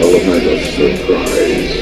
Element of surprise.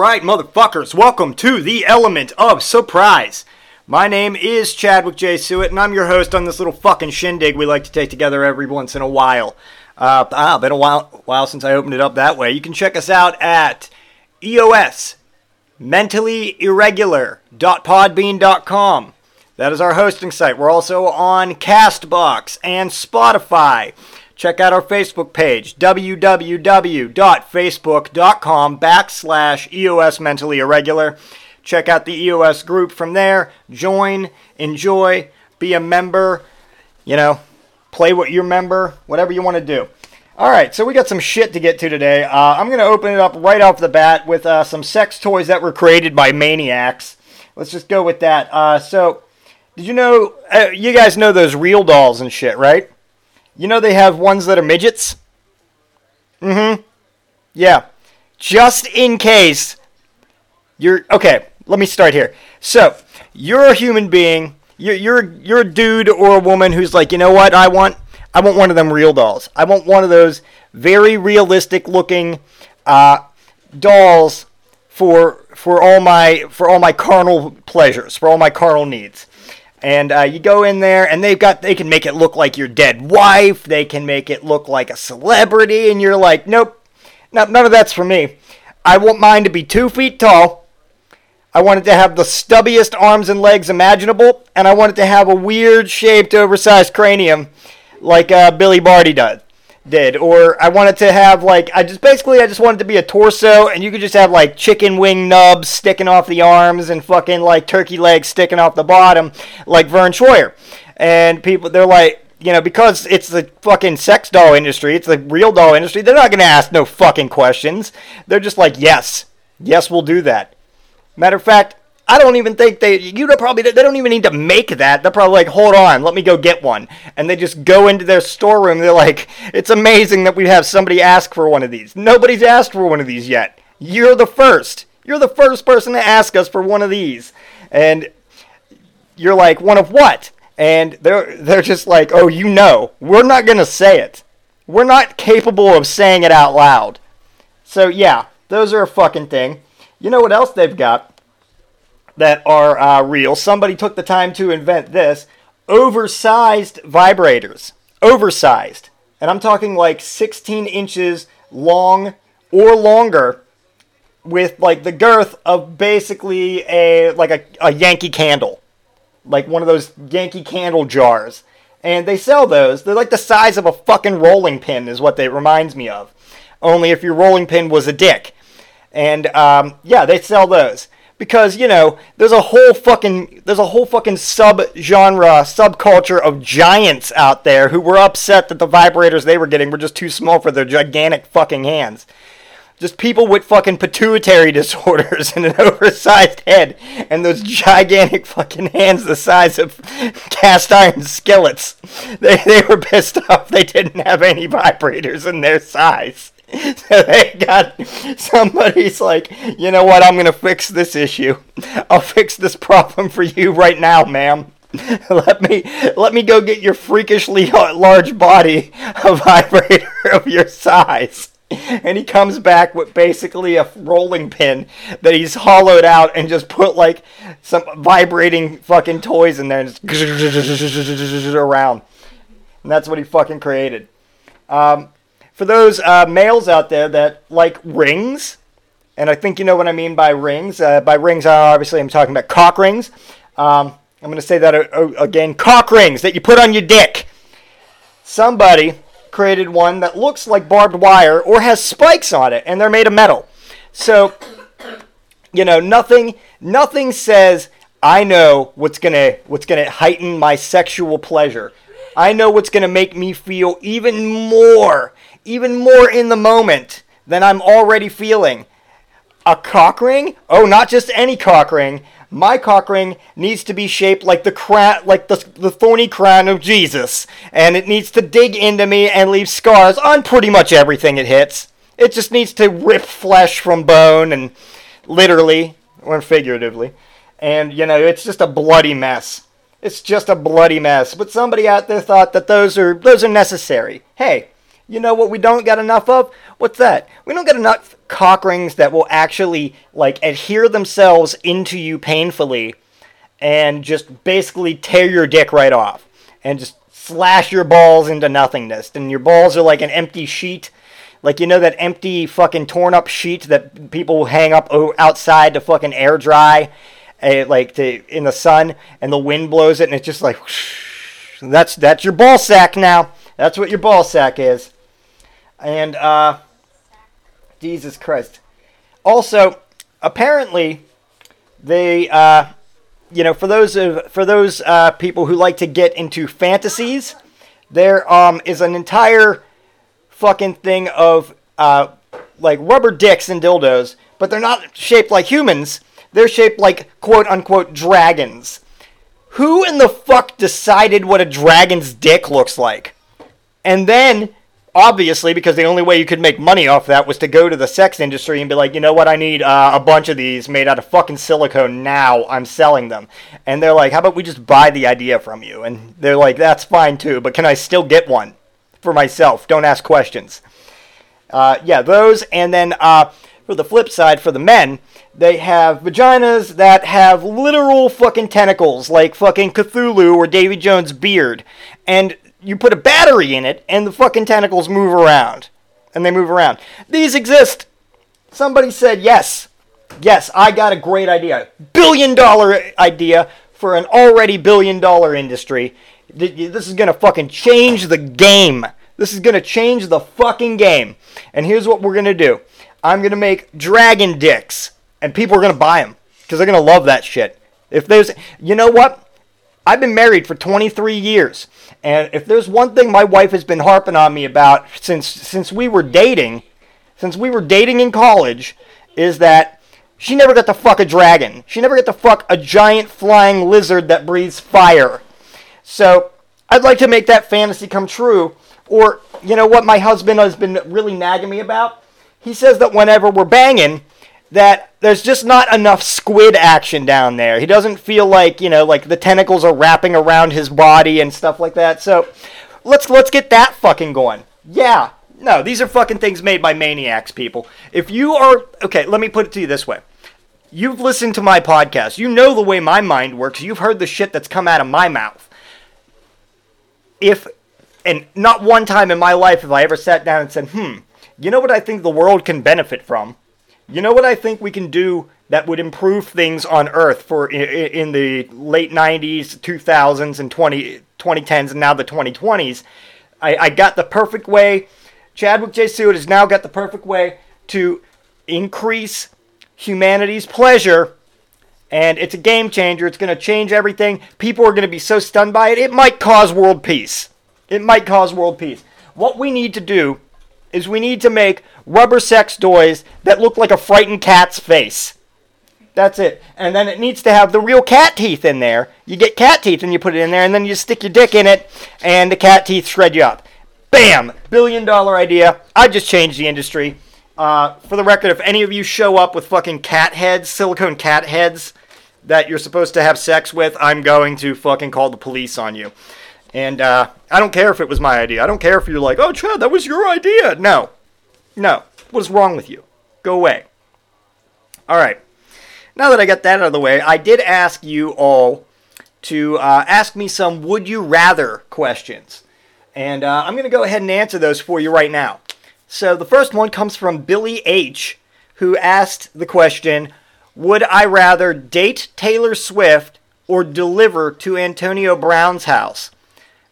Right, motherfuckers, welcome to the element of surprise. My name is Chadwick J. Sewitt, and I'm your host on this little fucking shindig we like to take together every once in a while. Uh, ah, been a while, while since I opened it up that way. You can check us out at EOS mentally irregular.podbean.com. That is our hosting site. We're also on Castbox and Spotify. Check out our Facebook page, www.facebook.com backslash EOS Mentally Irregular. Check out the EOS group from there. Join, enjoy, be a member, you know, play what you member, whatever you want to do. All right, so we got some shit to get to today. Uh, I'm going to open it up right off the bat with uh, some sex toys that were created by maniacs. Let's just go with that. Uh, so, did you know, uh, you guys know those real dolls and shit, right? You know they have ones that are midgets? Mm hmm. Yeah. Just in case you're. Okay, let me start here. So, you're a human being. You're, you're, you're a dude or a woman who's like, you know what? I want. I want one of them real dolls. I want one of those very realistic looking uh, dolls for for all my for all my carnal pleasures, for all my carnal needs. And uh, you go in there, and they've got they can make it look like your dead wife. They can make it look like a celebrity, and you're like, nope, no, none of that's for me. I want mine to be two feet tall. I want it to have the stubbiest arms and legs imaginable, and I want it to have a weird shaped, oversized cranium, like uh, Billy Barty does did or I wanted to have like I just basically I just wanted to be a torso and you could just have like chicken wing nubs sticking off the arms and fucking like turkey legs sticking off the bottom like Verne Troyer. And people they're like you know, because it's the fucking sex doll industry, it's the real doll industry, they're not going to ask no fucking questions. They're just like, yes, yes, we'll do that. Matter of fact, I don't even think they you know probably they don't even need to make that. They're probably like, hold on, let me go get one, and they just go into their storeroom. They're like, it's amazing that we have somebody ask for one of these. Nobody's asked for one of these yet. You're the first. You're the first person to ask us for one of these, and you're like, one of what? And they're they're just like, oh, you know, we're not gonna say it. We're not capable of saying it out loud. So yeah, those are a fucking thing. You know what else they've got? That are uh, real. Somebody took the time to invent this oversized vibrators. Oversized. And I'm talking like 16 inches long or longer with like the girth of basically a like a, a Yankee candle. Like one of those Yankee candle jars. And they sell those. They're like the size of a fucking rolling pin is what they reminds me of. Only if your rolling pin was a dick. And um, yeah, they sell those. Because you know there's a whole fucking there's a whole fucking sub genre subculture of giants out there who were upset that the vibrators they were getting were just too small for their gigantic fucking hands just people with fucking pituitary disorders and an oversized head and those gigantic fucking hands the size of cast iron skillets. They, they were pissed off they didn't have any vibrators in their size. So they got somebody's like, you know what, I'm gonna fix this issue. I'll fix this problem for you right now, ma'am. let me let me go get your freakishly large body a vibrator of your size and he comes back with basically a rolling pin that he's hollowed out and just put like some vibrating fucking toys in there and just around. And that's what he fucking created. Um, for those uh, males out there that like rings, and I think you know what I mean by rings. Uh, by rings, uh, obviously, I'm talking about cock rings. Um, I'm going to say that uh, again cock rings that you put on your dick. Somebody created one that looks like barbed wire or has spikes on it, and they're made of metal. So, you know, nothing nothing says I know what's gonna what's gonna heighten my sexual pleasure. I know what's gonna make me feel even more, even more in the moment than I'm already feeling. A cock ring? Oh, not just any cock ring. My cock ring needs to be shaped like the crown, like the, the thorny crown of Jesus, and it needs to dig into me and leave scars on pretty much everything it hits. It just needs to rip flesh from bone, and literally or figuratively, and you know it's just a bloody mess. It's just a bloody mess. But somebody out there thought that those are those are necessary. Hey, you know what we don't got enough of? What's that? We don't get enough cock rings that will actually like adhere themselves into you painfully and just basically tear your dick right off and just slash your balls into nothingness. And your balls are like an empty sheet. Like you know that empty fucking torn up sheet that people hang up outside to fucking air dry, uh, like to in the sun, and the wind blows it, and it's just like whoosh. that's that's your ball sack now. That's what your ball sack is. And, uh, Jesus Christ. Also, apparently, they, uh, you know, for those of for those uh, people who like to get into fantasies, there um, is an entire fucking thing of uh, like rubber dicks and dildos, but they're not shaped like humans. They're shaped like quote unquote dragons. Who in the fuck decided what a dragon's dick looks like? And then obviously because the only way you could make money off that was to go to the sex industry and be like you know what i need uh, a bunch of these made out of fucking silicone now. I'm selling them. And they're like how about we just buy the idea from you? And they're like that's fine too but can i still get one for myself? Don't ask questions. Uh, yeah those. And then uh, for the flip side for the men they have vaginas that have literal fucking tentacles like fucking cthulhu or davy jones beard. And you put a battery in it and the fucking tentacles move around. And they move around. These exist. Somebody said, yes, yes, I got a great idea. Billion dollar idea for an already billion dollar industry. This is going to fucking change the game. This is going to change the fucking game. And here's what we're going to do I'm going to make dragon dicks. And people are going to buy them because they're going to love that shit. If there's, you know what? I've been married for 23 years. And if there's one thing my wife has been harping on me about since since we were dating, since we were dating in college, is that she never got to fuck a dragon. She never got to fuck a giant flying lizard that breathes fire. So I'd like to make that fantasy come true. Or you know what my husband has been really nagging me about? He says that whenever we're banging, that there's just not enough squid action down there. He doesn't feel like, you know, like the tentacles are wrapping around his body and stuff like that. So let's let's get that fucking going. Yeah. No, these are fucking things made by maniacs, people. If you are okay, let me put it to you this way. You've listened to my podcast. You know the way my mind works. You've heard the shit that's come out of my mouth. If and not one time in my life have I ever sat down and said, "Hmm, you know what I think the world can benefit from?" You know what I think we can do that would improve things on Earth for in, the late 90s, 2000s, and 20, 2010s, and now the 2020s? I, I got the perfect way. Chadwick J. Seward has now got the perfect way to increase humanity's pleasure and it's a game changer. It's going to change everything. People are going to be so stunned by it. It might cause world peace. It might cause world peace. What we need to do is we need to make rubber sex toys that look like a frightened cat's face. That's it. And then it needs to have the real cat teeth in there. You get cat teeth and you put it in there, and then you stick your dick in it, and the cat teeth shred you up. Bam! Billion dollar idea. I just changed the industry. Uh, for the record, if any of you show up with fucking cat heads, silicone cat heads, that you're supposed to have sex with, I'm going to fucking call the police on you. And uh, I don't care if it was my idea. I don't care if you're like, oh, Chad, that was your idea. No. No. What is wrong with you? Go away. All right. Now that I got that out of the way, I did ask you all to uh, ask me some would you rather questions. And uh, I'm going to go ahead and answer those for you right now. So the first one comes from Billy H., who asked the question Would I rather date Taylor Swift or deliver to Antonio Brown's house?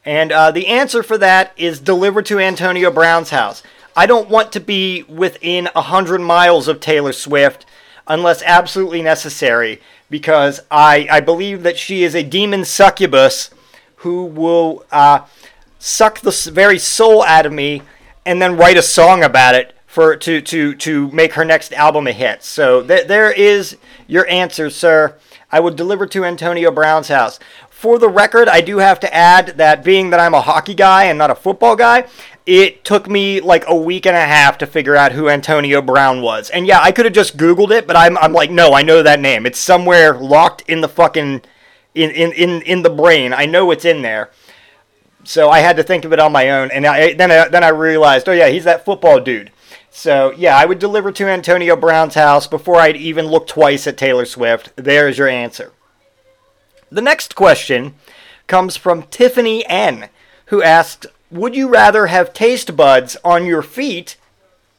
And uh, the answer for that is delivered to Antonio Brown's house. I don't want to be within 100 miles of Taylor Swift unless absolutely necessary because I, I believe that she is a demon succubus who will uh, suck the very soul out of me and then write a song about it for to to to make her next album a hit. So th- there is your answer, sir. I would deliver to Antonio Brown's house. For the record, I do have to add that being that I'm a hockey guy and not a football guy, it took me like a week and a half to figure out who Antonio Brown was. And yeah, I could have just Googled it, but I'm, I'm like, no, I know that name. It's somewhere locked in the fucking in, in, in, in the brain. I know it's in there. So I had to think of it on my own, and I, then I, then I realized, oh yeah, he's that football dude. So yeah, I would deliver to Antonio Brown's house before I'd even look twice at Taylor Swift. There's your answer. The next question comes from Tiffany N, who asked, "Would you rather have taste buds on your feet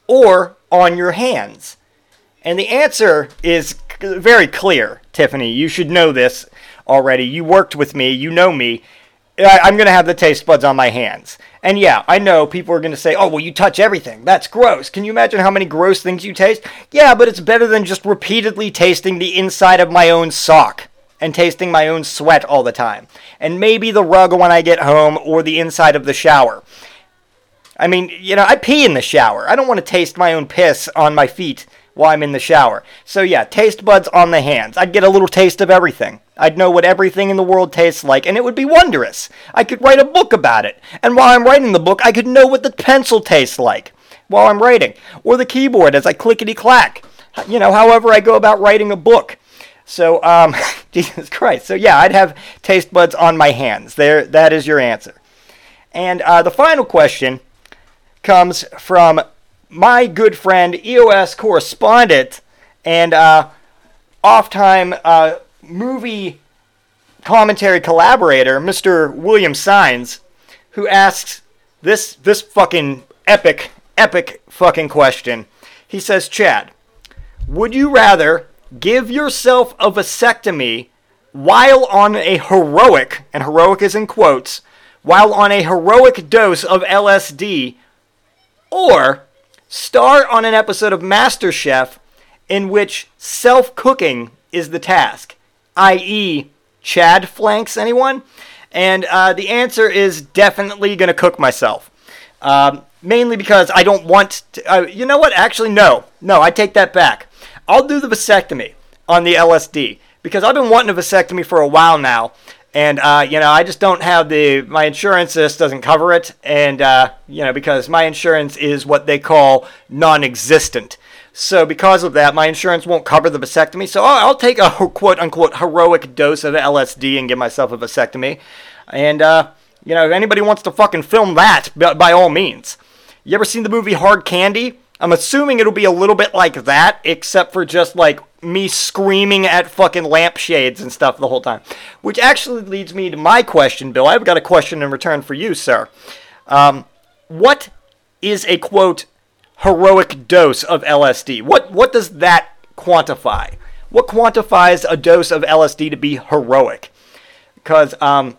or on your hands?" And the answer is very clear, Tiffany. You should know this already. You worked with me, you know me. I'm going to have the taste buds on my hands. And yeah, I know people are going to say, oh, well, you touch everything. That's gross. Can you imagine how many gross things you taste? Yeah, but it's better than just repeatedly tasting the inside of my own sock and tasting my own sweat all the time. And maybe the rug when I get home or the inside of the shower. I mean, you know, I pee in the shower. I don't want to taste my own piss on my feet while I'm in the shower. So yeah, taste buds on the hands. I'd get a little taste of everything. I'd know what everything in the world tastes like, and it would be wondrous. I could write a book about it. And while I'm writing the book, I could know what the pencil tastes like while I'm writing, or the keyboard as I clickety clack. You know, however I go about writing a book. So, um, Jesus Christ. So yeah, I'd have taste buds on my hands. There, that is your answer. And uh, the final question comes from my good friend, EOS correspondent, and uh, off-time uh, movie commentary collaborator, Mr. William Signs, who asks this this fucking epic, epic fucking question. He says, Chad, would you rather give yourself a vasectomy while on a heroic, and heroic is in quotes, while on a heroic dose of LSD, or star on an episode of MasterChef in which self cooking is the task? i.e., Chad flanks anyone? And uh, the answer is definitely going to cook myself. Um, mainly because I don't want to. Uh, you know what? Actually, no. No, I take that back. I'll do the vasectomy on the LSD because I've been wanting a vasectomy for a while now. And, uh, you know, I just don't have the. My insurance just doesn't cover it. And, uh, you know, because my insurance is what they call non existent. So because of that, my insurance won't cover the vasectomy. So I'll take a quote unquote heroic dose of LSD and give myself a vasectomy. And uh, you know, if anybody wants to fucking film that, by all means. You ever seen the movie Hard Candy? I'm assuming it'll be a little bit like that, except for just like me screaming at fucking lampshades and stuff the whole time. Which actually leads me to my question, Bill. I've got a question in return for you, sir. Um, what is a quote heroic dose of LSD? What what does that quantify? What quantifies a dose of LSD to be heroic? Because um,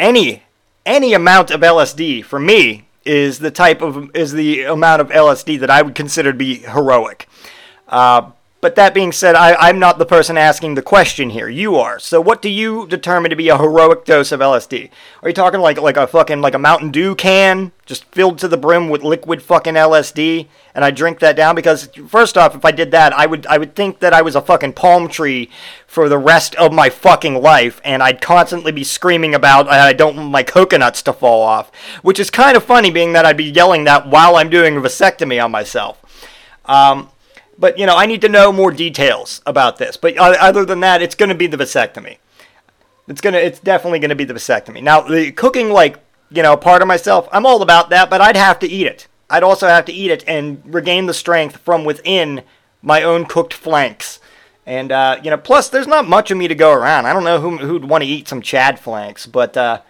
any any amount of LSD for me is the type of is the amount of LSD that I would consider to be heroic. Uh, But that being said, I, I'm not the person asking the question here. You are. So what do you determine to be a heroic dose of LSD? Are you talking like like a fucking like a Mountain Dew can just filled to the brim with liquid fucking LSD and I drink that down because first off, if I did that, I would I would think that I was a fucking palm tree for the rest of my fucking life and I'd constantly be screaming about I don't want my coconuts to fall off, which is kind of funny being that I'd be yelling that while I'm doing a vasectomy on myself. Um, but you know, I need to know more details about this. But uh, other than that, it's going to be the vasectomy. It's gonna, it's definitely going to be the vasectomy. Now, the cooking, like you know, part of myself, I'm all about that, but I'd have to eat it. I'd also have to eat it and regain the strength from within my own cooked flanks. And uh, you know, plus there's not much of me to go around. I don't know who who'd want to eat some Chad flanks, but uh,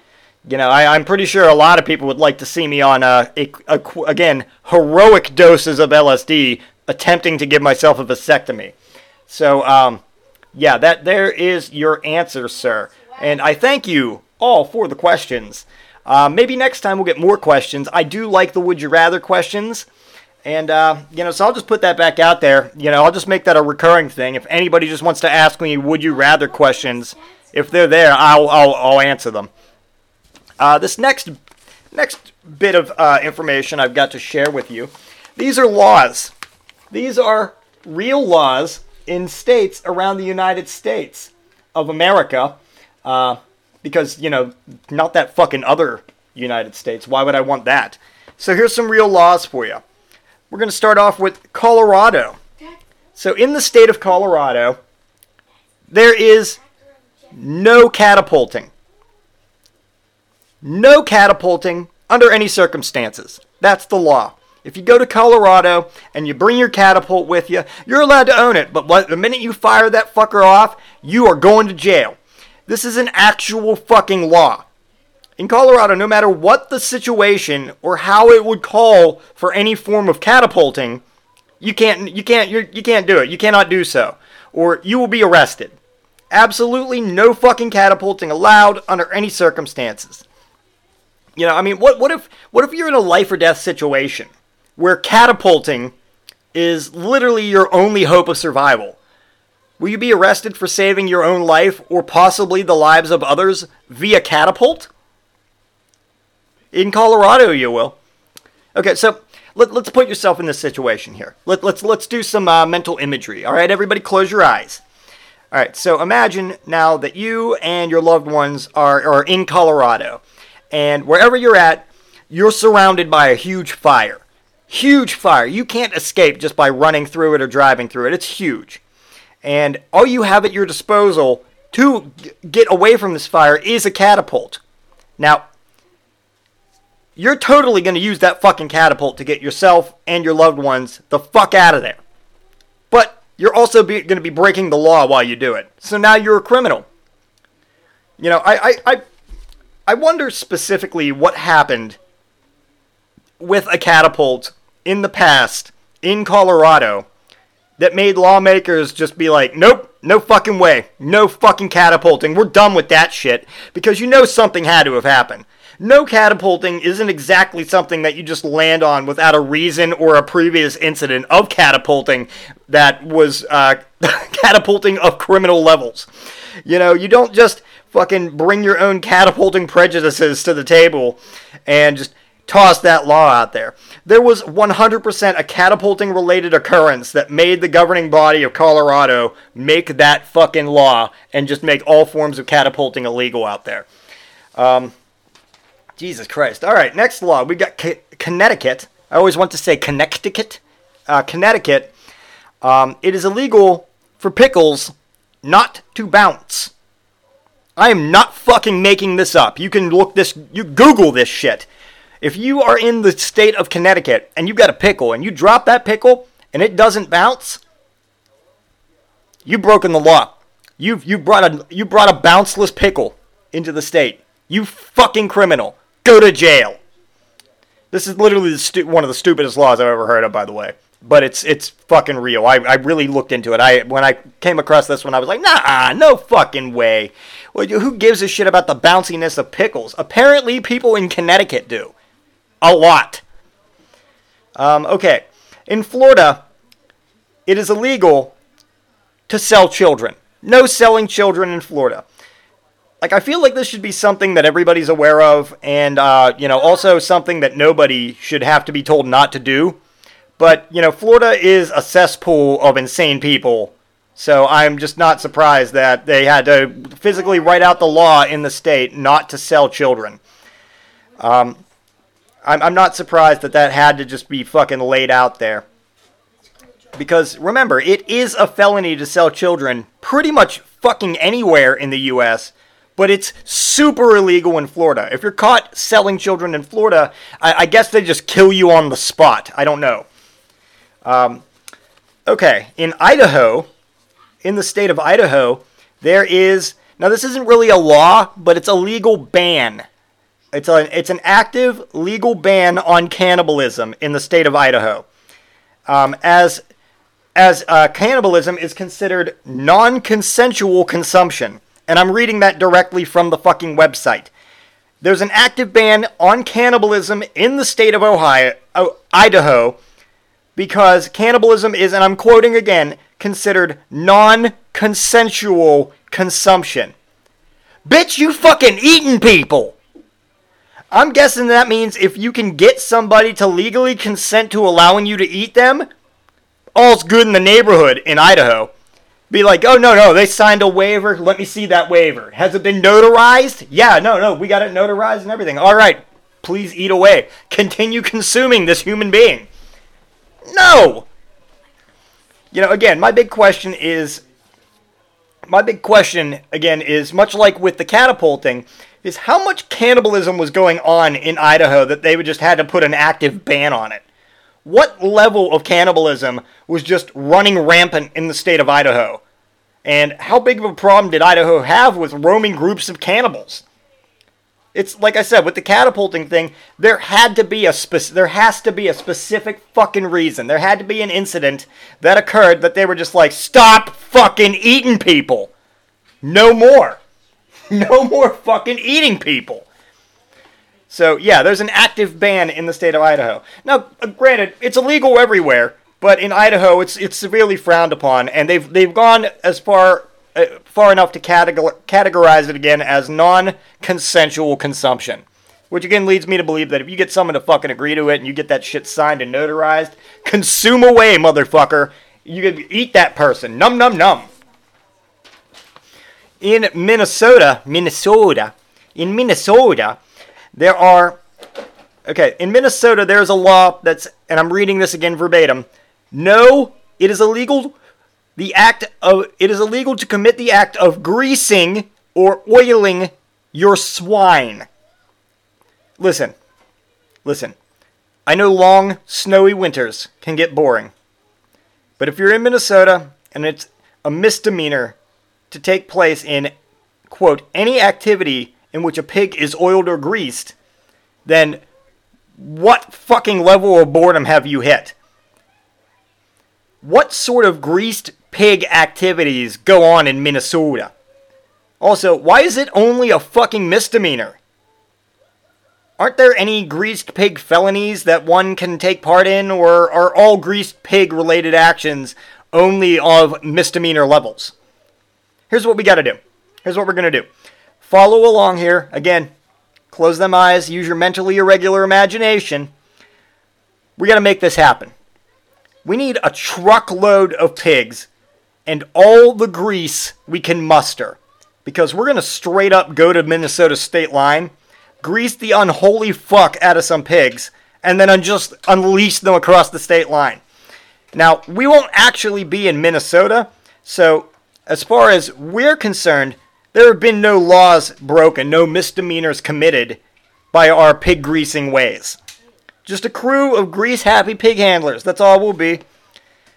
you know, I, am pretty sure a lot of people would like to see me on uh, a, a, again heroic doses of LSD attempting to give myself a vasectomy. So, um, yeah, that there is your answer, sir. And I thank you all for the questions. Uh, maybe next time we'll get more questions. I do like the would you rather questions. And, uh, you know, so I'll just put that back out there. You know, I'll just make that a recurring thing. If anybody just wants to ask me would you rather questions, if they're there, I'll, I'll, I'll answer them. Uh, this next, next bit of uh, information I've got to share with you. These are laws these are real laws in states around the United States of America. Uh, because, you know, not that fucking other United States. Why would I want that? So here's some real laws for you. We're going to start off with Colorado. So in the state of Colorado, there is no catapulting. No catapulting under any circumstances. That's the law. If you go to Colorado and you bring your catapult with you, you're allowed to own it. But the minute you fire that fucker off, you are going to jail. This is an actual fucking law. In Colorado, no matter what the situation or how it would call for any form of catapulting, you can't you can't you you can't do it. You cannot do so, or you will be arrested. Absolutely no fucking catapulting allowed under any circumstances. You know, I mean, what what if what if you're in a life or death situation? Where catapulting is literally your only hope of survival. Will you be arrested for saving your own life or possibly the lives of others via catapult? In Colorado, you will. Okay, so let, us put yourself in this situation here. Let, let's let's do some uh, mental imagery. All right, everybody, close your eyes. All right, so imagine now that you and your loved ones are, are in Colorado, and wherever you're at, you're surrounded by a huge fire. Huge fire. You can't escape just by running through it or driving through it. It's huge. And all you have at your disposal to get away from this fire is a catapult. Now, you're totally going to use that fucking catapult to get yourself and your loved ones the fuck out of there. But you're also going to be breaking the law while you do it. So now you're a criminal. You know, I, I, I, I wonder specifically what happened with a catapult in the past in Colorado that made lawmakers just be like, nope, no fucking way, no fucking catapulting, we're done with that shit, because you know something had to have happened. No catapulting isn't exactly something that you just land on without a reason or a previous incident of catapulting that was uh, catapulting of criminal levels. You know, you don't just fucking bring your own catapulting prejudices to the table and just toss that law out there. There was 100% a catapulting related occurrence that made the governing body of Colorado make that fucking law and just make all forms of catapulting illegal out there. Um, Jesus Christ. All right, next law. We got C- Connecticut. I always want to say Connecticut. Uh, Connecticut. Um, it is illegal for pickles not to bounce. I am not fucking making this up. You can look this, you Google this shit. If you are in the state of Connecticut and you've got a pickle and you drop that pickle and it doesn't bounce, you've broken the law. You've you brought a you brought a bounceless pickle into the state. You fucking criminal. Go to jail. This is literally stu- one of the stupidest laws I've ever heard of, by the way. But it's it's fucking real. I, I really looked into it. I when I came across this one, I was like, nah, no fucking way. Well, who gives a shit about the bounciness of pickles? Apparently, people in Connecticut do a lot. Um, okay, in Florida, it is illegal to sell children. No selling children in Florida. Like I feel like this should be something that everybody's aware of, and uh, you know, also something that nobody should have to be told not to do. But you know, Florida is a cesspool of insane people, so I'm just not surprised that they had to physically write out the law in the state not to sell children. Um, I'm, I'm not surprised that that had to just be fucking laid out there. Because remember, it is a felony to sell children pretty much fucking anywhere in the U.S., but it's super illegal in Florida. If you're caught selling children in Florida, I, I guess they just kill you on the spot. I don't know. Um, okay, in Idaho, in the state of Idaho, there is now this isn't really a law, but it's a legal ban. It's a it's an active legal ban on cannibalism in the state of Idaho, um, as as uh, cannibalism is considered non-consensual consumption, and I'm reading that directly from the fucking website. There's an active ban on cannibalism in the state of Ohio, oh, Idaho, because cannibalism is, and I'm quoting again, considered non consensual consumption. Bitch, you fucking eating people! I'm guessing that means if you can get somebody to legally consent to allowing you to eat them, all's good in the neighborhood in Idaho. Be like, oh no, no, they signed a waiver. Let me see that waiver. Has it been notarized? Yeah, no, no, we got it notarized and everything. All right, please eat away. Continue consuming this human being. No! You know, again, my big question is my big question again is much like with the catapulting is how much cannibalism was going on in Idaho that they would just had to put an active ban on it. What level of cannibalism was just running rampant in the state of Idaho? And how big of a problem did Idaho have with roaming groups of cannibals? It's like I said with the catapulting thing. There had to be a spec- there has to be a specific fucking reason. There had to be an incident that occurred that they were just like, stop fucking eating people. No more. No more fucking eating people. So yeah, there's an active ban in the state of Idaho. Now, uh, granted, it's illegal everywhere, but in Idaho, it's it's severely frowned upon, and they've they've gone as far uh, far enough to categorize it again as non-consensual consumption. Which again leads me to believe that if you get someone to fucking agree to it and you get that shit signed and notarized, consume away, motherfucker. You can eat that person. Num num num. In Minnesota, Minnesota, in Minnesota, there are okay, in Minnesota there's a law that's and I'm reading this again verbatim. No, it is illegal the act of it is illegal to commit the act of greasing or oiling your swine. Listen. Listen. I know long, snowy winters can get boring. But if you're in Minnesota and it's a misdemeanor to take place in quote any activity in which a pig is oiled or greased, then what fucking level of boredom have you hit? What sort of greased pig activities go on in Minnesota? Also, why is it only a fucking misdemeanor? Aren't there any greased pig felonies that one can take part in, or are all greased pig related actions only of misdemeanor levels? Here's what we gotta do. Here's what we're gonna do. Follow along here. Again, close them eyes, use your mentally irregular imagination. We gotta make this happen. We need a truckload of pigs and all the grease we can muster. Because we're going to straight up go to Minnesota state line, grease the unholy fuck out of some pigs, and then just unleash them across the state line. Now, we won't actually be in Minnesota, so as far as we're concerned, there have been no laws broken, no misdemeanors committed by our pig greasing ways. Just a crew of grease happy pig handlers, that's all we'll be.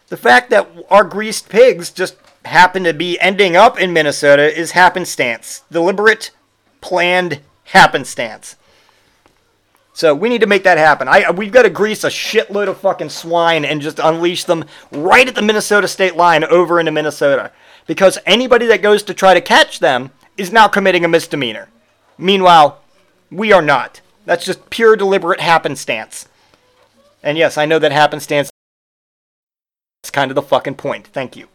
The fact that our greased pigs just happen to be ending up in Minnesota is happenstance. Deliberate, planned happenstance. So we need to make that happen. I we've got to grease a shitload of fucking swine and just unleash them right at the Minnesota state line over into Minnesota. Because anybody that goes to try to catch them is now committing a misdemeanor. Meanwhile, we are not. That's just pure deliberate happenstance. And yes, I know that happenstance is kind of the fucking point. Thank you.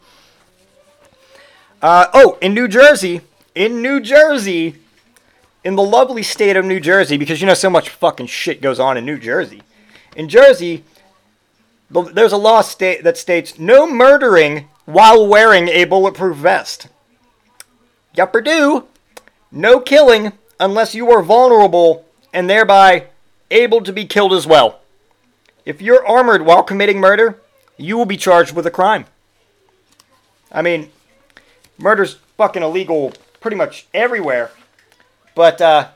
Uh, oh, in New Jersey, in New Jersey, in the lovely state of New Jersey, because you know so much fucking shit goes on in New Jersey. In Jersey, there's a law state that states no murdering while wearing a bulletproof vest. Yupper do. No killing unless you are vulnerable and thereby able to be killed as well. If you're armored while committing murder, you will be charged with a crime. I mean, murder's fucking illegal pretty much everywhere. But uh,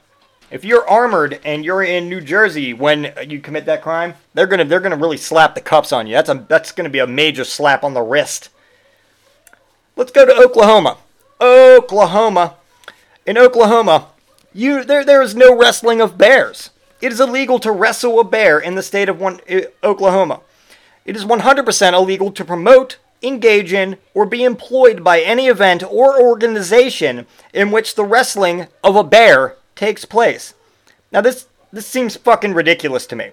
if you're armored and you're in New Jersey when you commit that crime, they're gonna they're gonna really slap the cuffs on you. That's a that's gonna be a major slap on the wrist. Let's go to Oklahoma. Oklahoma. In Oklahoma, you there there is no wrestling of bears. It is illegal to wrestle a bear in the state of one, uh, Oklahoma. It is 100% illegal to promote, engage in, or be employed by any event or organization in which the wrestling of a bear takes place. Now this this seems fucking ridiculous to me.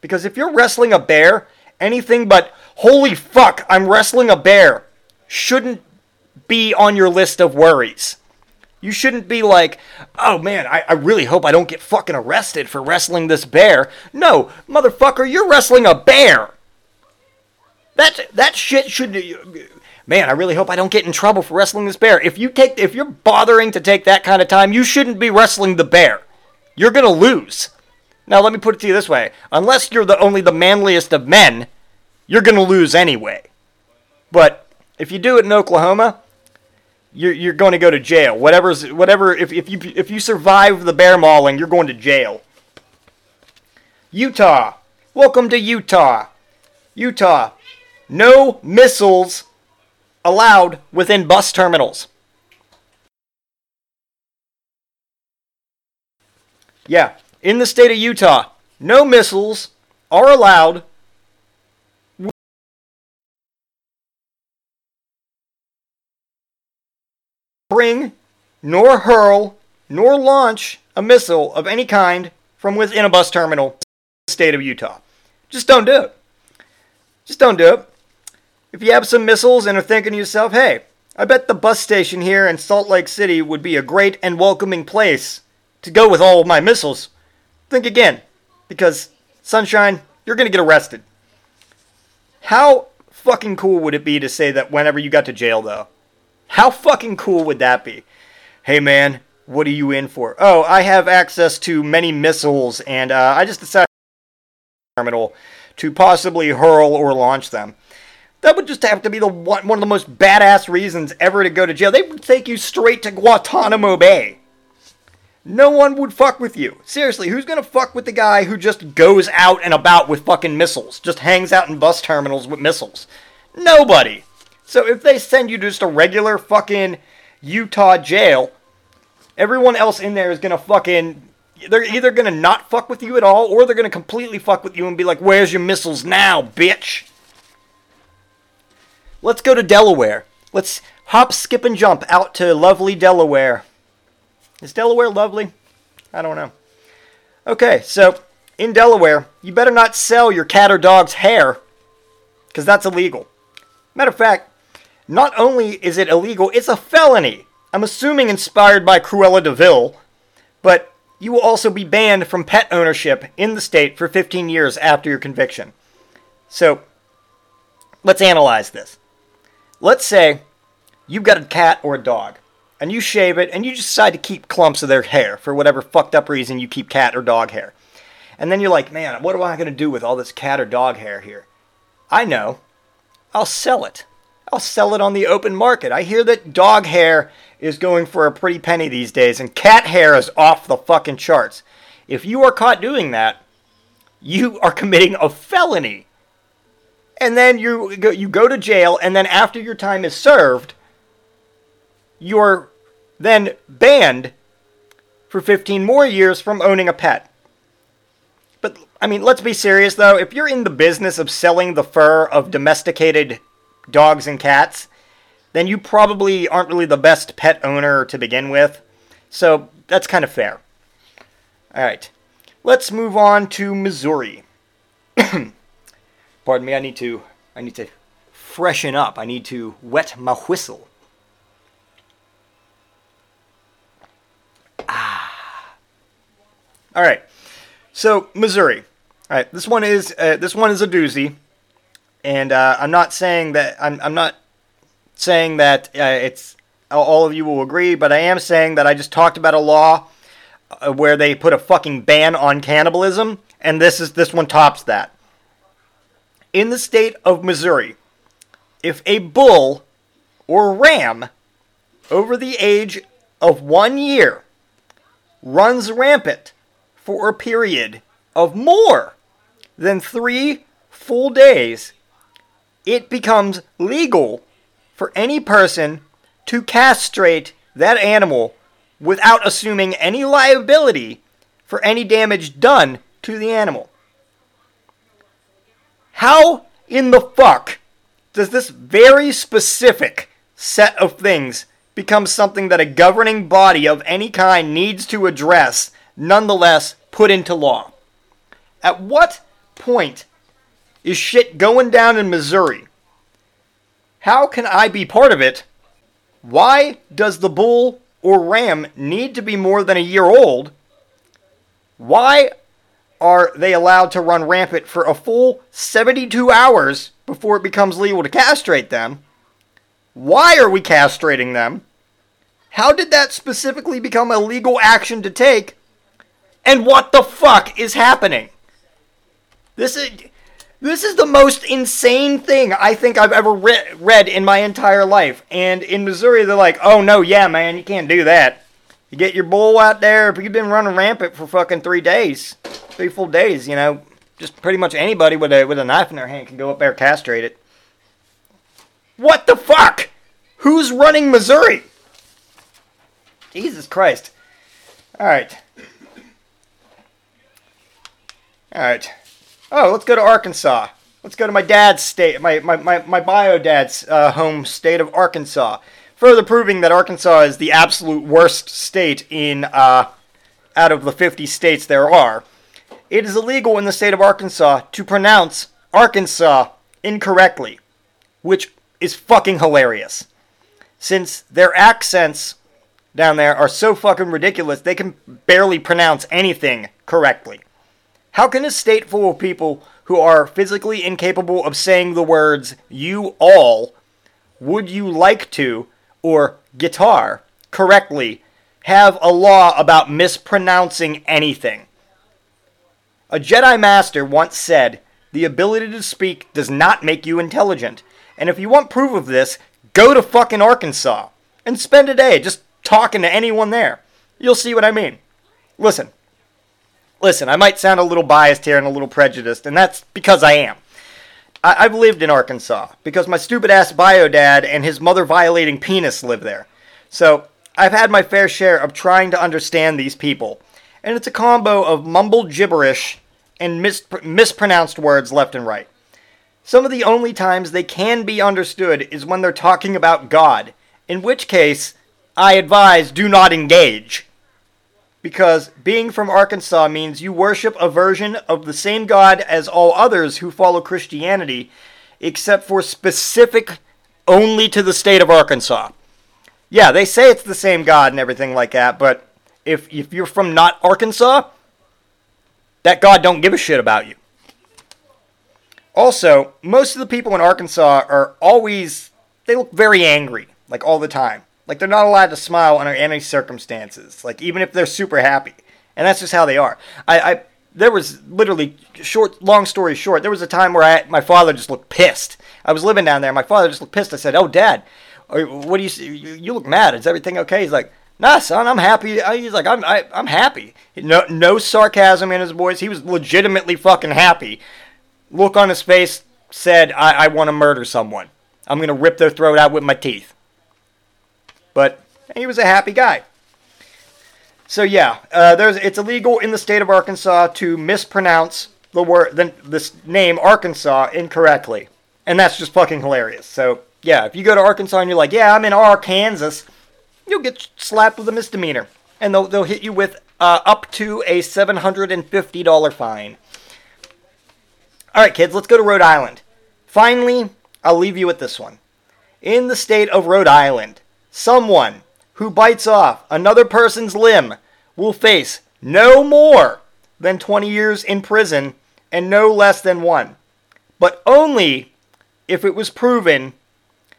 Because if you're wrestling a bear, anything but holy fuck, I'm wrestling a bear shouldn't be on your list of worries. You shouldn't be like, oh man, I, I really hope I don't get fucking arrested for wrestling this bear. No, motherfucker, you're wrestling a bear. That that shit should. Man, I really hope I don't get in trouble for wrestling this bear. If you take, if you're bothering to take that kind of time, you shouldn't be wrestling the bear. You're gonna lose. Now, let me put it to you this way: unless you're the only the manliest of men, you're gonna lose anyway. But if you do it in Oklahoma, you're, you're going to go to jail. Whatever's whatever. If, if you if you survive the bear mauling, you're going to jail. Utah, welcome to Utah. Utah, no missiles allowed within bus terminals. Yeah, in the state of Utah, no missiles are allowed bring, nor hurl, nor launch a missile of any kind from within a bus terminal state of Utah. Just don't do it. Just don't do it. If you have some missiles and are thinking to yourself, hey, I bet the bus station here in Salt Lake City would be a great and welcoming place to go with all of my missiles, think again. Because, Sunshine, you're going to get arrested. How fucking cool would it be to say that whenever you got to jail, though? How fucking cool would that be? Hey man, what are you in for? Oh, I have access to many missiles, and uh, I just decided terminal to possibly hurl or launch them. That would just have to be the one, one of the most badass reasons ever to go to jail. They would take you straight to Guantanamo Bay. No one would fuck with you. Seriously, who's gonna fuck with the guy who just goes out and about with fucking missiles? Just hangs out in bus terminals with missiles? Nobody. So if they send you to just a regular fucking Utah jail, everyone else in there is gonna fucking. They're either gonna not fuck with you at all, or they're gonna completely fuck with you and be like, "Where's your missiles now, bitch?" Let's go to Delaware. Let's hop, skip, and jump out to lovely Delaware. Is Delaware lovely? I don't know. Okay, so in Delaware, you better not sell your cat or dog's hair, because that's illegal. Matter of fact, not only is it illegal, it's a felony. I'm assuming inspired by Cruella de Vil, but you will also be banned from pet ownership in the state for 15 years after your conviction. So, let's analyze this. Let's say you've got a cat or a dog, and you shave it, and you just decide to keep clumps of their hair for whatever fucked up reason you keep cat or dog hair. And then you're like, man, what am I going to do with all this cat or dog hair here? I know. I'll sell it. I'll sell it on the open market. I hear that dog hair is going for a pretty penny these days, and cat hair is off the fucking charts. If you are caught doing that, you are committing a felony. And then you go, you go to jail, and then after your time is served, you're then banned for 15 more years from owning a pet. But, I mean, let's be serious though. If you're in the business of selling the fur of domesticated dogs and cats, then you probably aren't really the best pet owner to begin with. So that's kind of fair. All right, let's move on to Missouri. Pardon me, I need to I need to freshen up. I need to wet my whistle. Ah. All right. So, Missouri. All right, this one is uh, this one is a doozy. And uh, I'm not saying that I'm I'm not saying that uh, it's all of you will agree, but I am saying that I just talked about a law uh, where they put a fucking ban on cannibalism, and this is this one tops that. In the state of Missouri, if a bull or ram over the age of one year runs rampant for a period of more than three full days, it becomes legal for any person to castrate that animal without assuming any liability for any damage done to the animal. How in the fuck does this very specific set of things become something that a governing body of any kind needs to address, nonetheless put into law? At what point is shit going down in Missouri? How can I be part of it? Why does the bull or ram need to be more than a year old? Why are they allowed to run rampant for a full 72 hours before it becomes legal to castrate them? Why are we castrating them? How did that specifically become a legal action to take? And what the fuck is happening? This is this is the most insane thing I think I've ever re- read in my entire life. And in Missouri, they're like, "Oh no, yeah, man, you can't do that. You get your bull out there. If you've been running rampant for fucking three days, three full days, you know, just pretty much anybody with a with a knife in their hand can go up there castrate it. What the fuck? Who's running Missouri? Jesus Christ. All right. All right. Oh, let's go to Arkansas. Let's go to my dad's state, my, my, my, my bio dad's uh, home state of Arkansas. Further proving that Arkansas is the absolute worst state in uh, out of the 50 states there are. It is illegal in the state of Arkansas to pronounce Arkansas incorrectly, which is fucking hilarious. Since their accents down there are so fucking ridiculous, they can barely pronounce anything correctly. How can a state full of people who are physically incapable of saying the words you all, would you like to, or guitar correctly have a law about mispronouncing anything? A Jedi Master once said, The ability to speak does not make you intelligent. And if you want proof of this, go to fucking Arkansas and spend a day just talking to anyone there. You'll see what I mean. Listen, listen, I might sound a little biased here and a little prejudiced, and that's because I am. I- have lived in Arkansas because my stupid ass bio dad and his mother violating penis live there. So I've had my fair share of trying to understand these people. And it's a combo of mumbled gibberish and mis- mispronounced words left and right. Some of the only times they can be understood is when they're talking about God, in which case, I advise do not engage because being from Arkansas means you worship a version of the same God as all others who follow Christianity, except for specific only to the state of Arkansas. Yeah, they say it's the same God and everything like that, but if if you're from not Arkansas, that God don't give a shit about you. Also, most of the people in Arkansas are always they look very angry, like all the time. Like they're not allowed to smile under any circumstances. Like even if they're super happy, and that's just how they are. I, I there was literally short, long story short. There was a time where I, my father just looked pissed. I was living down there. My father just looked pissed. I said, "Oh, Dad, what do you? You look mad. Is everything okay?" He's like, "Nah, son, I'm happy." He's like, "I'm I, am i am happy." No, no sarcasm in his voice. He was legitimately fucking happy. Look on his face said, "I, I want to murder someone. I'm gonna rip their throat out with my teeth." But he was a happy guy. So yeah, uh, there's it's illegal in the state of Arkansas to mispronounce the word the this name Arkansas incorrectly, and that's just fucking hilarious. So yeah, if you go to Arkansas and you're like, yeah, I'm in Arkansas, you'll get slapped with a misdemeanor, and they'll they'll hit you with uh, up to a seven hundred and fifty dollar fine. All right, kids, let's go to Rhode Island. Finally, I'll leave you with this one. In the state of Rhode Island, Someone who bites off another person's limb will face no more than 20 years in prison and no less than one, but only if it was proven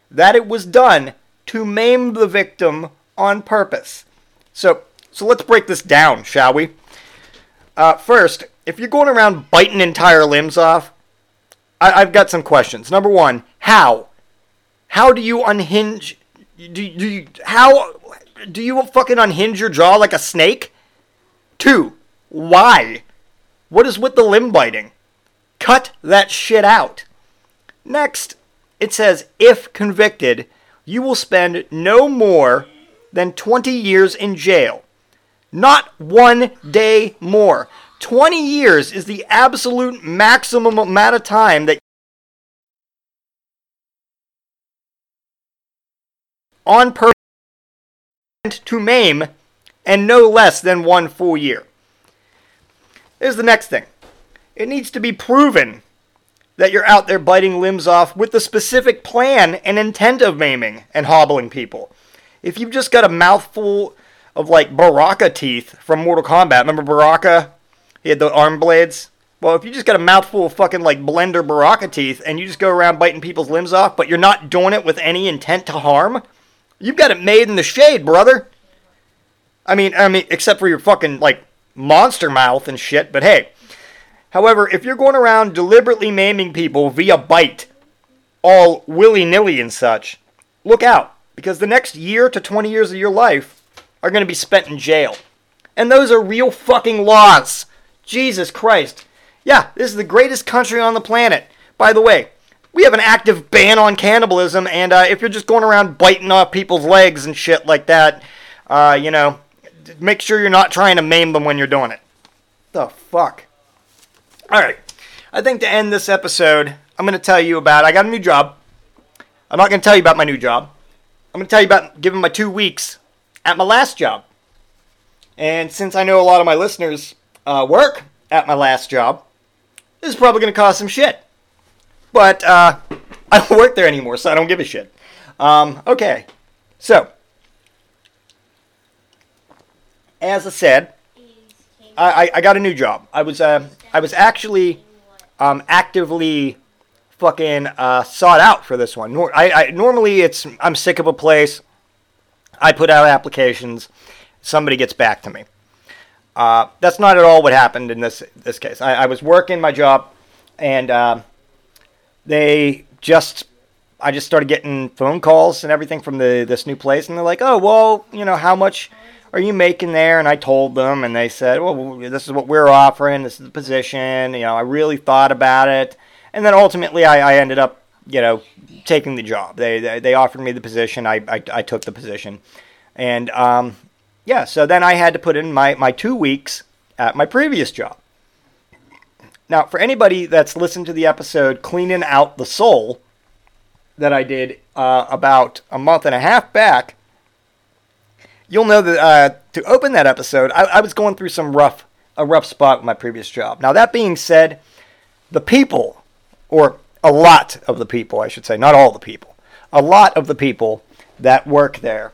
that it was done to maim the victim on purpose. So, so let's break this down, shall we? Uh, first, if you're going around biting entire limbs off, I, I've got some questions. Number one, how? How do you unhinge? Do, do you how do you fucking unhinge your jaw like a snake? Two, why? What is with the limb biting? Cut that shit out. Next, it says if convicted, you will spend no more than 20 years in jail. Not one day more. 20 years is the absolute maximum amount of time that on purpose to maim and no less than one full year. Here's the next thing. It needs to be proven that you're out there biting limbs off with the specific plan and intent of maiming and hobbling people. If you've just got a mouthful of like Baraka teeth from Mortal Kombat, remember Baraka? He had the arm blades. Well, if you just got a mouthful of fucking like blender Baraka teeth and you just go around biting people's limbs off, but you're not doing it with any intent to harm, you've got it made in the shade, brother. I mean, I mean, except for your fucking like monster mouth and shit. But hey, however, if you're going around deliberately maiming people via bite, all willy nilly and such, look out because the next year to 20 years of your life are going to be spent in jail. And those are real fucking laws. Jesus Christ. Yeah, this is the greatest country on the planet. By the way, we have an active ban on cannibalism, and uh, if you're just going around biting off people's legs and shit like that, uh, you know, make sure you're not trying to maim them when you're doing it. The fuck? Alright, I think to end this episode, I'm going to tell you about. I got a new job. I'm not going to tell you about my new job. I'm going to tell you about giving my two weeks at my last job. And since I know a lot of my listeners uh, work at my last job, this is probably going to cause some shit. But uh, I don't work there anymore, so I don't give a shit. Um, okay, so as I said, I, I, got a new job. I was uh, I was actually um, actively fucking uh, sought out for this one. Nor- I, I normally it's I'm sick of a place. I put out applications. Somebody gets back to me. Uh, that's not at all what happened in this this case. I, I was working my job, and uh, they just I just started getting phone calls and everything from the this new place, and they're like, "Oh, well, you know, how much are you making there?" And I told them, and they said, "Well, this is what we're offering. This is the position." You know, I really thought about it, and then ultimately, I, I ended up, you know, taking the job. They they, they offered me the position. I, I I took the position, and um, yeah. So then I had to put in my my two weeks at my previous job. Now, for anybody that's listened to the episode "Cleaning Out the Soul," that I did uh, about a month and a half back, you'll know that uh, to open that episode, I, I, was going through some rough a rough spot with my previous job. Now that being said, the people, or a lot of the people, I should say, not all the people, a lot of the people that work there,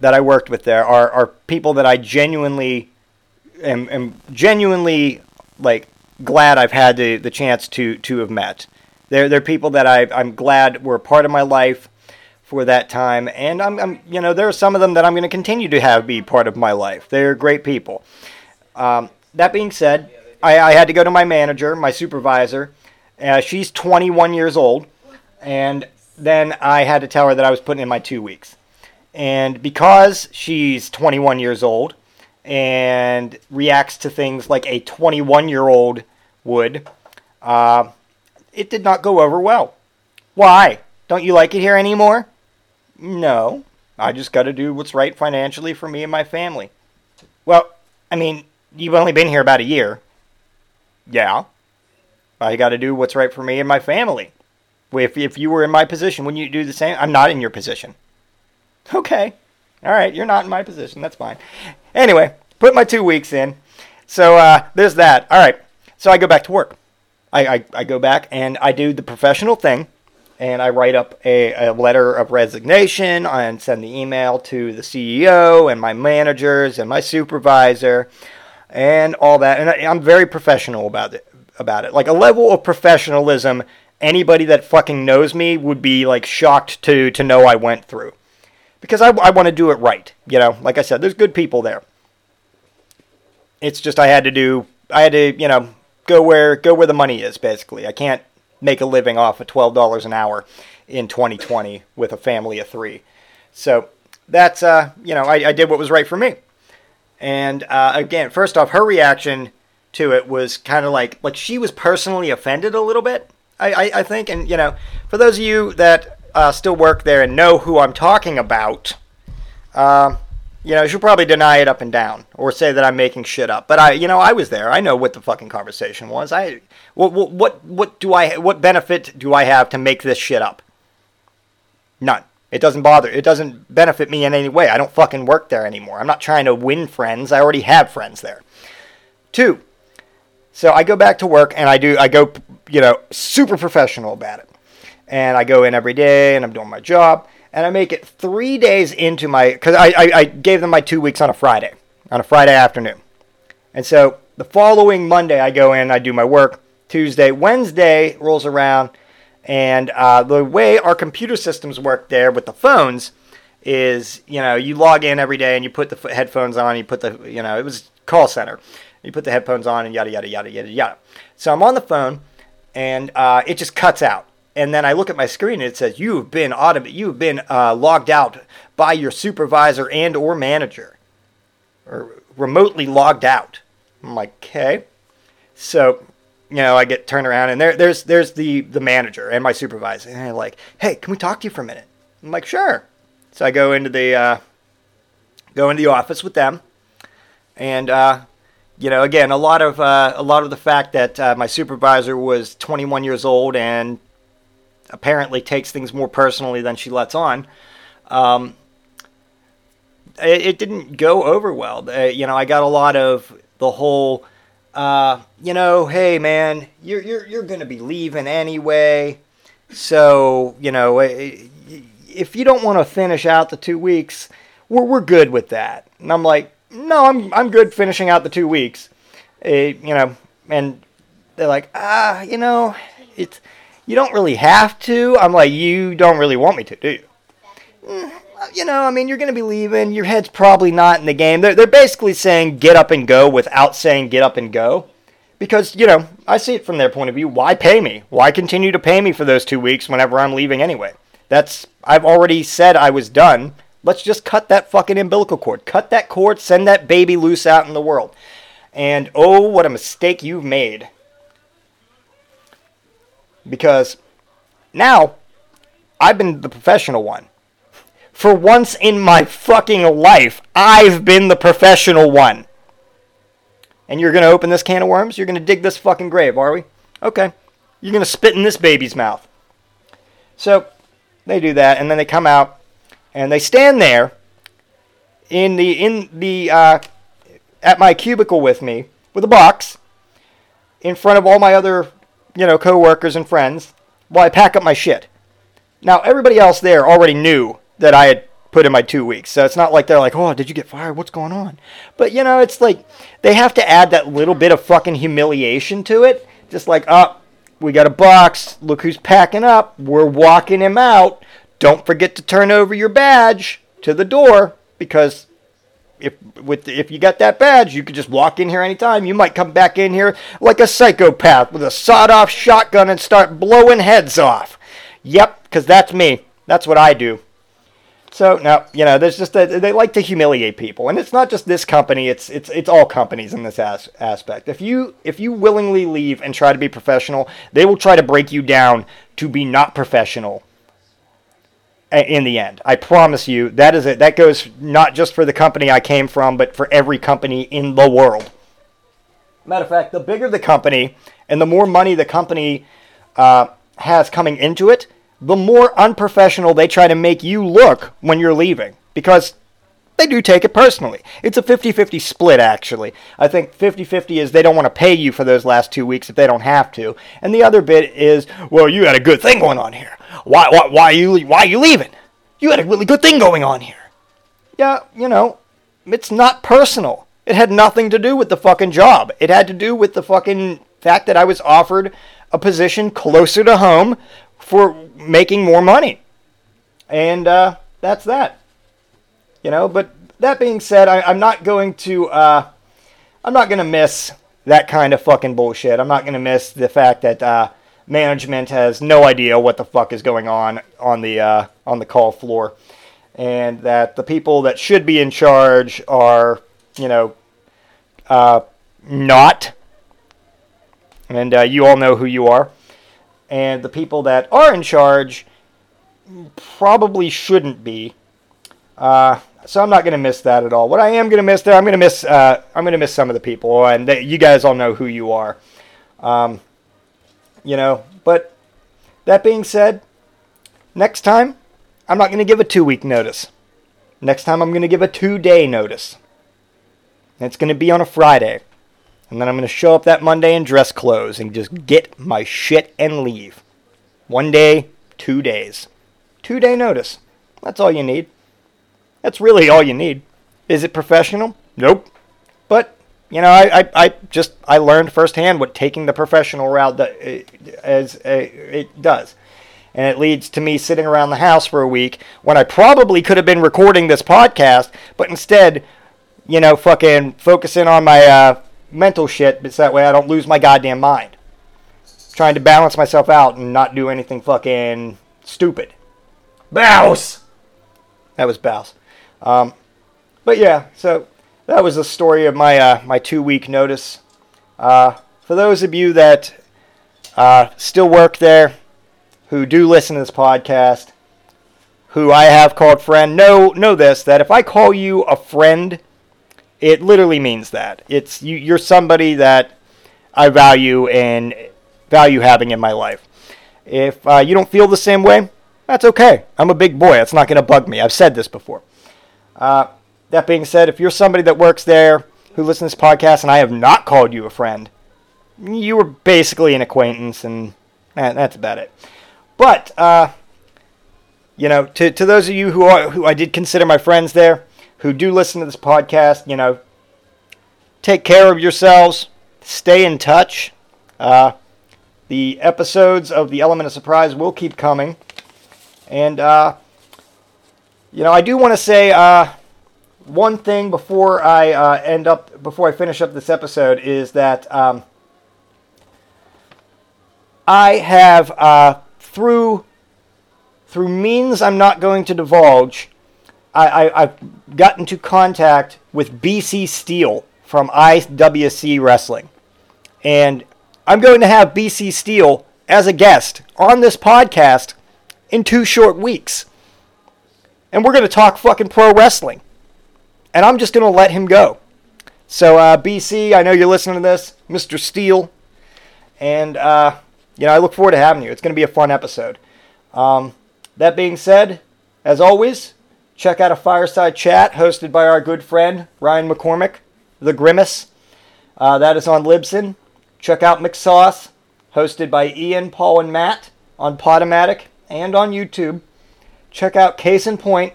that I worked with there, are are people that I genuinely am, am genuinely like glad I've had the, the chance to to have met. They're they're people that I I'm glad were a part of my life for that time, and I'm, I'm you know there are some of them that I'm going to continue to have be part of my life. They're great people. Um, that being said, I, I had to go to my manager, my supervisor. Uh, she's 21 years old, and then I had to tell her that I was putting in my two weeks. And because she's 21 years old and reacts to things like a 21 year old would, uh, it did not go over well. Why? Don't you like it here anymore? No. I just got to do what's right financially for me and my family. Well, I mean, you've only been here about a year. Yeah. I got to do what's right for me and my family. If, if you were in my position, wouldn't you do the same? I'm not in your position. Okay. All right, you're not in my position. That's fine. Anyway, put my two weeks in. So uh, there's that. All right. So I go back to work. I, I, I go back and I do the professional thing and I write up a, a letter of resignation and send the email to the CEO and my managers and my supervisor. and all that. And I, I'm very professional about it. About it, like a level of professionalism anybody that fucking knows me would be like shocked to to know I went through, because I, I want to do it right. You know, like I said, there's good people there. It's just I had to do. I had to, you know, go where go where the money is. Basically, I can't make a living off of twelve dollars an hour in 2020 with a family of three. So that's uh, you know, I, I did what was right for me. And uh, again, first off, her reaction to it was kind of like like she was personally offended a little bit. I, I, I think, and you know, for those of you that uh, still work there and know who I'm talking about, uh, you know, she'll probably deny it up and down or say that I'm making shit up. But I, you know, I was there. I know what the fucking conversation was. I, what, what, what, what do I, what benefit do I have to make this shit up? None. It doesn't bother. It doesn't benefit me in any way. I don't fucking work there anymore. I'm not trying to win friends. I already have friends there. Two. So I go back to work and I do. I go, you know, super professional about it. And I go in every day and I'm doing my job. And I make it three days into my because I, I I gave them my two weeks on a Friday, on a Friday afternoon. And so the following Monday I go in. I do my work. Tuesday, Wednesday rolls around and uh, the way our computer systems work there with the phones is, you know, you log in every day and you put the headphones on. You put the, you know, it was call center. You put the headphones on and yada yada yada yada yada. So I'm on the phone, and uh, it just cuts out. And then I look at my screen and it says you've been autom- you've been uh, logged out by your supervisor and or manager, or remotely logged out. I'm like, okay. So you know, I get turned around and there, there's there's the the manager and my supervisor, and they're like, "Hey, can we talk to you for a minute?" I'm like, "Sure." So I go into the uh, go into the office with them, and uh, you know, again, a lot of uh, a lot of the fact that uh, my supervisor was 21 years old and apparently takes things more personally than she lets on. Um, it, it didn't go over well. Uh, you know, I got a lot of the whole uh, you know, hey man, you're you're you're gonna be leaving anyway, so you know, if you don't want to finish out the two weeks, we're we're good with that. And I'm like, no, I'm I'm good finishing out the two weeks, uh, you know, and they're like, ah, you know, it's you don't really have to. I'm like, you don't really want me to, do you? Mm, you know, I mean, you're going to be leaving. Your head's probably not in the game. They're, they're basically saying get up and go without saying get up and go. Because, you know, I see it from their point of view. Why pay me? Why continue to pay me for those two weeks whenever I'm leaving anyway? That's, I've already said I was done. Let's just cut that fucking umbilical cord. Cut that cord, send that baby loose out in the world. And oh, what a mistake you've made. Because now I've been the professional one for once in my fucking life, I've been the professional one. And you're going to open this can of worms? You're going to dig this fucking grave, are we? Okay. You're going to spit in this baby's mouth. So they do that, and then they come out and they stand there in the in the uh, at my cubicle with me with a box in front of all my other you know coworkers and friends while I pack up my shit. Now everybody else there already knew that I had put in my two weeks. So it's not like they're like, oh, did you get fired? What's going on? But you know, it's like they have to add that little bit of fucking humiliation to it. Just like, oh, we got a box. Look who's packing up. We're walking him out. Don't forget to turn over your badge to the door because if with if you got that badge, you could just walk in here anytime. You might come back in here like a psychopath with a sawed-off shotgun and start blowing heads off. Yep, because that's me. That's what I do. So now, you know, there's just a, they like to humiliate people, and it's not just this company; it's it's it's all companies in this as, aspect. If you if you willingly leave and try to be professional, they will try to break you down to be not professional. In the end, I promise you that is it. That goes not just for the company I came from, but for every company in the world. Matter of fact, the bigger the company and the more money the company uh, has coming into it, the more unprofessional they try to make you look when you're leaving. Because they do take it personally. It's a 50 50 split, actually. I think 50 50 is they don't want to pay you for those last two weeks if they don't have to. And the other bit is, well, you had a good thing going on here. Why, why, why, you, why are you leaving? You had a really good thing going on here. Yeah, you know, it's not personal. It had nothing to do with the fucking job. It had to do with the fucking fact that I was offered a position closer to home for making more money. And uh, that's that. You know, but that being said, I, I'm not going to. Uh, I'm not going to miss that kind of fucking bullshit. I'm not going to miss the fact that uh, management has no idea what the fuck is going on on the uh, on the call floor, and that the people that should be in charge are, you know, uh, not. And uh, you all know who you are. And the people that are in charge probably shouldn't be. Uh, so I'm not going to miss that at all. What I am going to miss there, I'm going to miss. Uh, I'm going to miss some of the people, and they, you guys all know who you are. Um, you know, but that being said, next time I'm not going to give a two week notice. Next time I'm going to give a two day notice. And it's going to be on a Friday. And then I'm going to show up that Monday in dress clothes and just get my shit and leave. One day, two days. Two day notice. That's all you need. That's really all you need. Is it professional? Nope. But you know, I, I, I just I learned firsthand what taking the professional route as it does, and it leads to me sitting around the house for a week when I probably could have been recording this podcast, but instead, you know, fucking focusing on my uh, mental shit, but that way I don't lose my goddamn mind. Trying to balance myself out and not do anything fucking stupid. Bouse. That was Bouse. Um, but yeah, so that was the story of my uh, my two week notice. Uh, for those of you that uh, still work there, who do listen to this podcast, who I have called friend, know know this that if I call you a friend, it literally means that it's you, you're somebody that I value and value having in my life. If uh, you don't feel the same way, that's okay. I'm a big boy. It's not going to bug me. I've said this before. Uh, that being said, if you're somebody that works there who listens to this podcast and I have not called you a friend, you were basically an acquaintance, and that's about it. But uh, you know, to to those of you who are who I did consider my friends there, who do listen to this podcast, you know, take care of yourselves, stay in touch. Uh, the episodes of the Element of Surprise will keep coming, and uh, you know, I do want to say uh, one thing before I uh, end up, before I finish up this episode, is that um, I have uh, through through means I'm not going to divulge, I, I, I've gotten into contact with BC Steel from IWC Wrestling, and I'm going to have BC Steel as a guest on this podcast in two short weeks. And we're going to talk fucking pro wrestling and I'm just going to let him go. So, uh, BC, I know you're listening to this, Mr. Steele, and uh, you know I look forward to having you. It's going to be a fun episode. Um, that being said, as always, check out a fireside chat hosted by our good friend Ryan McCormick, the Grimace. Uh, that is on Libsyn. Check out McSauce, hosted by Ian, Paul, and Matt on Podomatic and on YouTube. Check out Case in Point,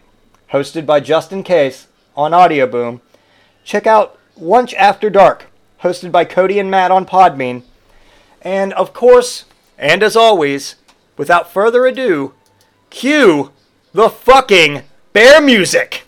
hosted by Justin Case on Audio Boom. Check out Lunch After Dark, hosted by Cody and Matt on Podbean. And of course, and as always, without further ado, cue the fucking bear music!